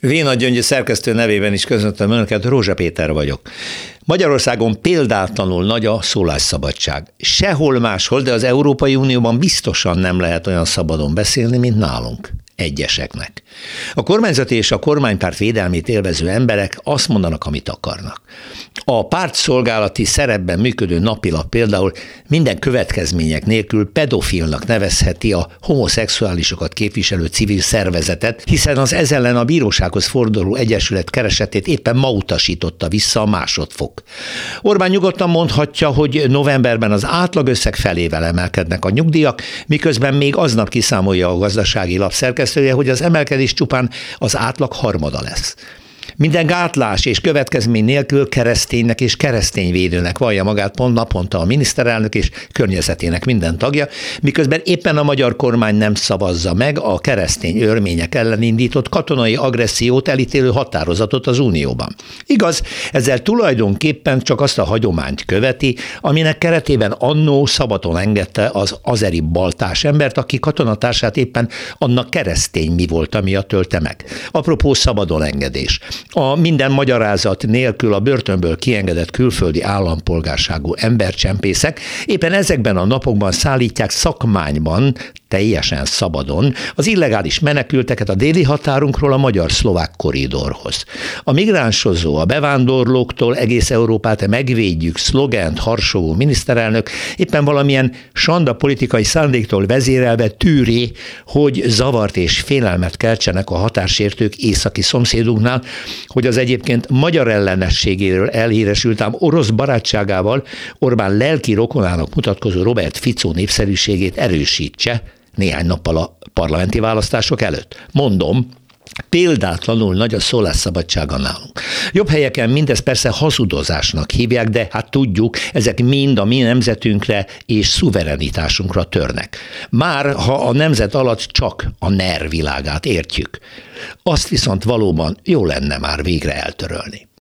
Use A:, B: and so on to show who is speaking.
A: Véna Gyöngyi szerkesztő nevében is köszöntöm Önöket, Rózsa Péter vagyok. Magyarországon példátlanul nagy a szólásszabadság. Sehol máshol, de az Európai Unióban biztosan nem lehet olyan szabadon beszélni, mint nálunk egyeseknek. A kormányzati és a kormánypárt védelmét élvező emberek azt mondanak, amit akarnak. A pártszolgálati szerepben működő napilap például minden következmények nélkül pedofilnak nevezheti a homoszexuálisokat képviselő civil szervezetet, hiszen az ez ellen a bírósághoz forduló egyesület keresetét éppen ma utasította vissza a másodfok. Orbán nyugodtan mondhatja, hogy novemberben az átlagösszeg felével emelkednek a nyugdíjak, miközben még aznap kiszámolja a gazdasági lap szerkesztője, hogy az emelkedés csupán az átlag harmada lesz. Minden gátlás és következmény nélkül kereszténynek és keresztényvédőnek vallja magát pont naponta a miniszterelnök és környezetének minden tagja, miközben éppen a magyar kormány nem szavazza meg a keresztény örmények ellen indított katonai agressziót elítélő határozatot az Unióban. Igaz, ezzel tulajdonképpen csak azt a hagyományt követi, aminek keretében annó szabaton engedte az azeri baltás embert, aki katonatársát éppen annak keresztény mi volt, ami a tölte meg. Apropó szabadon engedés a minden magyarázat nélkül a börtönből kiengedett külföldi állampolgárságú embercsempészek éppen ezekben a napokban szállítják szakmányban teljesen szabadon az illegális menekülteket a déli határunkról a magyar-szlovák koridorhoz. A migránsozó, a bevándorlóktól egész Európát megvédjük szlogent harsogó miniszterelnök éppen valamilyen sanda politikai szándéktól vezérelve tűri, hogy zavart és félelmet keltsenek a határsértők északi szomszédunknál, hogy az egyébként magyar ellenességéről elhíresült ám orosz barátságával Orbán lelki rokonának mutatkozó Robert Ficó népszerűségét erősítse, néhány nappal a parlamenti választások előtt. Mondom, Példátlanul nagy a szólásszabadsága nálunk. Jobb helyeken mindez persze hazudozásnak hívják, de hát tudjuk, ezek mind a mi nemzetünkre és szuverenitásunkra törnek. Már ha a nemzet alatt csak a NER világát értjük. Azt viszont valóban jó lenne már végre eltörölni.